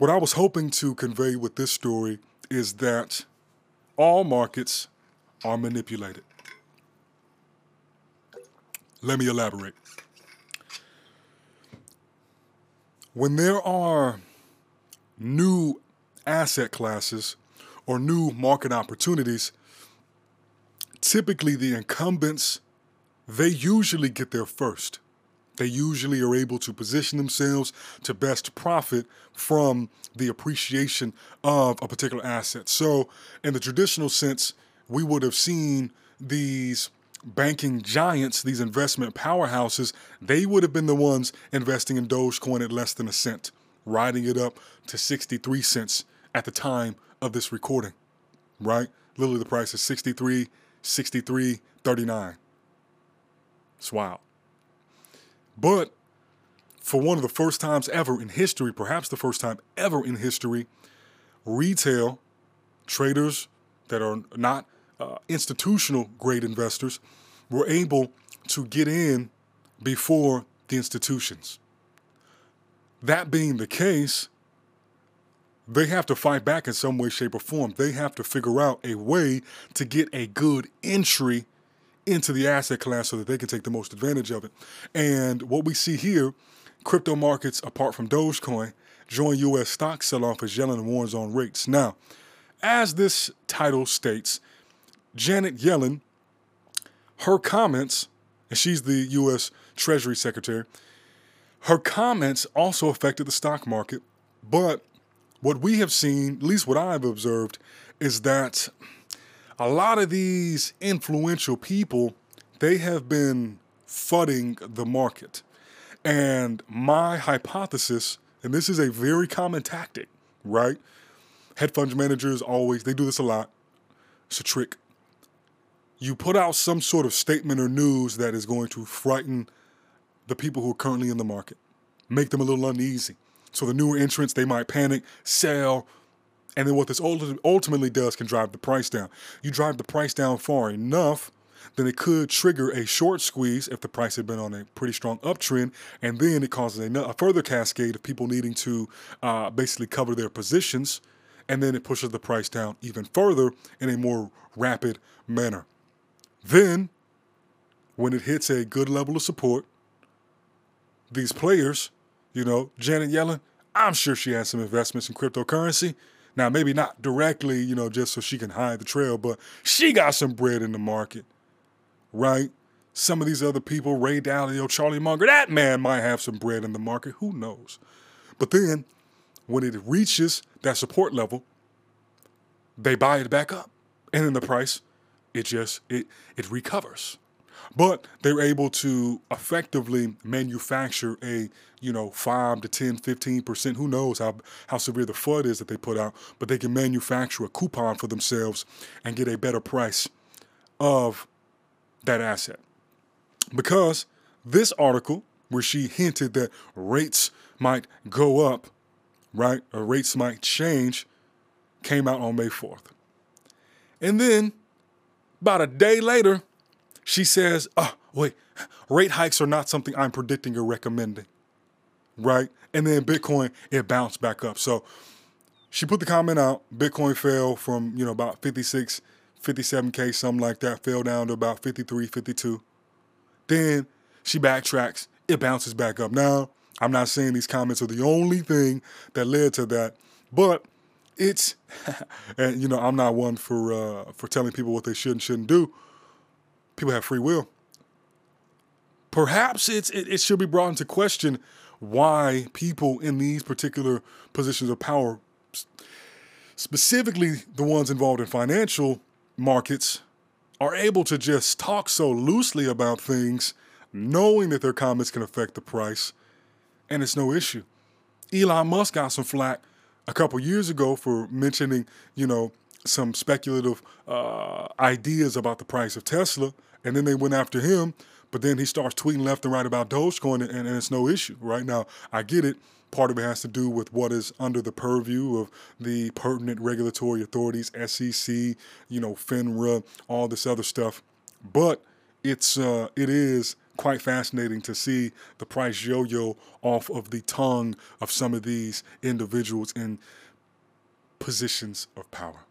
what I was hoping to convey with this story is that all markets are manipulated. Let me elaborate. When there are new asset classes or new market opportunities, typically the incumbents, they usually get there first. They usually are able to position themselves to best profit from the appreciation of a particular asset. So, in the traditional sense, we would have seen these banking giants, these investment powerhouses, they would have been the ones investing in Dogecoin at less than a cent, riding it up to 63 cents at the time of this recording, right? Literally, the price is 63, 63, 39. It's wild. But for one of the first times ever in history, perhaps the first time ever in history, retail traders that are not uh, institutional grade investors were able to get in before the institutions. That being the case, they have to fight back in some way, shape, or form. They have to figure out a way to get a good entry into the asset class so that they can take the most advantage of it. And what we see here, crypto markets, apart from Dogecoin, join U.S. stock sell-off as Yellen warns on rates. Now, as this title states, Janet Yellen, her comments, and she's the U.S. Treasury Secretary, her comments also affected the stock market. But what we have seen, at least what I've observed, is that a lot of these influential people, they have been fudding the market. And my hypothesis, and this is a very common tactic, right? Hedge fund managers always, they do this a lot. It's a trick. You put out some sort of statement or news that is going to frighten the people who are currently in the market, make them a little uneasy. So the newer entrants, they might panic, sell, and then what this ultimately does can drive the price down. You drive the price down far enough, then it could trigger a short squeeze if the price had been on a pretty strong uptrend, and then it causes a, a further cascade of people needing to uh, basically cover their positions, and then it pushes the price down even further in a more rapid manner. Then, when it hits a good level of support, these players, you know, Janet Yellen, I'm sure she has some investments in cryptocurrency. Now, maybe not directly, you know, just so she can hide the trail, but she got some bread in the market, right? Some of these other people, Ray Dalio, Charlie Munger, that man might have some bread in the market. Who knows? But then when it reaches that support level, they buy it back up. And then the price, it just it it recovers but they're able to effectively manufacture a you know 5 to 10 15% who knows how, how severe the FUD is that they put out but they can manufacture a coupon for themselves and get a better price of that asset. Because this article where she hinted that rates might go up right or rates might change came out on may 4th and then about a day later she says, oh, wait, rate hikes are not something I'm predicting or recommending. Right? And then Bitcoin, it bounced back up. So she put the comment out. Bitcoin fell from, you know, about 56, 57K, something like that, fell down to about 53, 52. Then she backtracks. It bounces back up. Now, I'm not saying these comments are the only thing that led to that, but it's, and you know, I'm not one for uh, for telling people what they should and shouldn't do people have free will. Perhaps it's it, it should be brought into question why people in these particular positions of power, specifically the ones involved in financial markets, are able to just talk so loosely about things, knowing that their comments can affect the price, and it's no issue. Elon Musk got some flack a couple years ago for mentioning, you know, some speculative uh, ideas about the price of Tesla and then they went after him. But then he starts tweeting left and right about Dogecoin, and, and it's no issue. Right now, I get it. Part of it has to do with what is under the purview of the pertinent regulatory authorities, SEC, you know, FINRA, all this other stuff. But it's uh, it is quite fascinating to see the price yo yo off of the tongue of some of these individuals in positions of power.